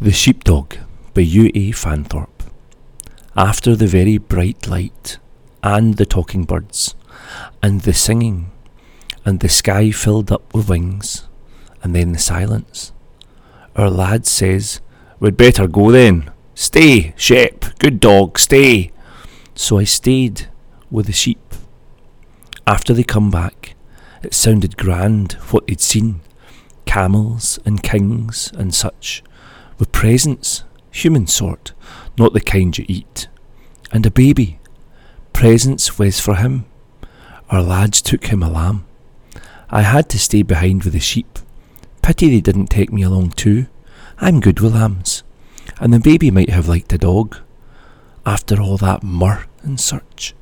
The Sheepdog by U. A. Fanthorpe. After the very bright light, and the talking birds, and the singing, and the sky filled up with wings, and then the silence, our lad says, We'd better go then. Stay, Shep, good dog, stay. So I stayed with the sheep. After they come back, it sounded grand what they'd seen camels and kings and such, with presents, human sort, not the kind you eat, and a baby. Presents was for him. Our lads took him a lamb. I had to stay behind with the sheep. Pity they didn't take me along too. I'm good with lambs, and the baby might have liked a dog. After all that myrrh and such.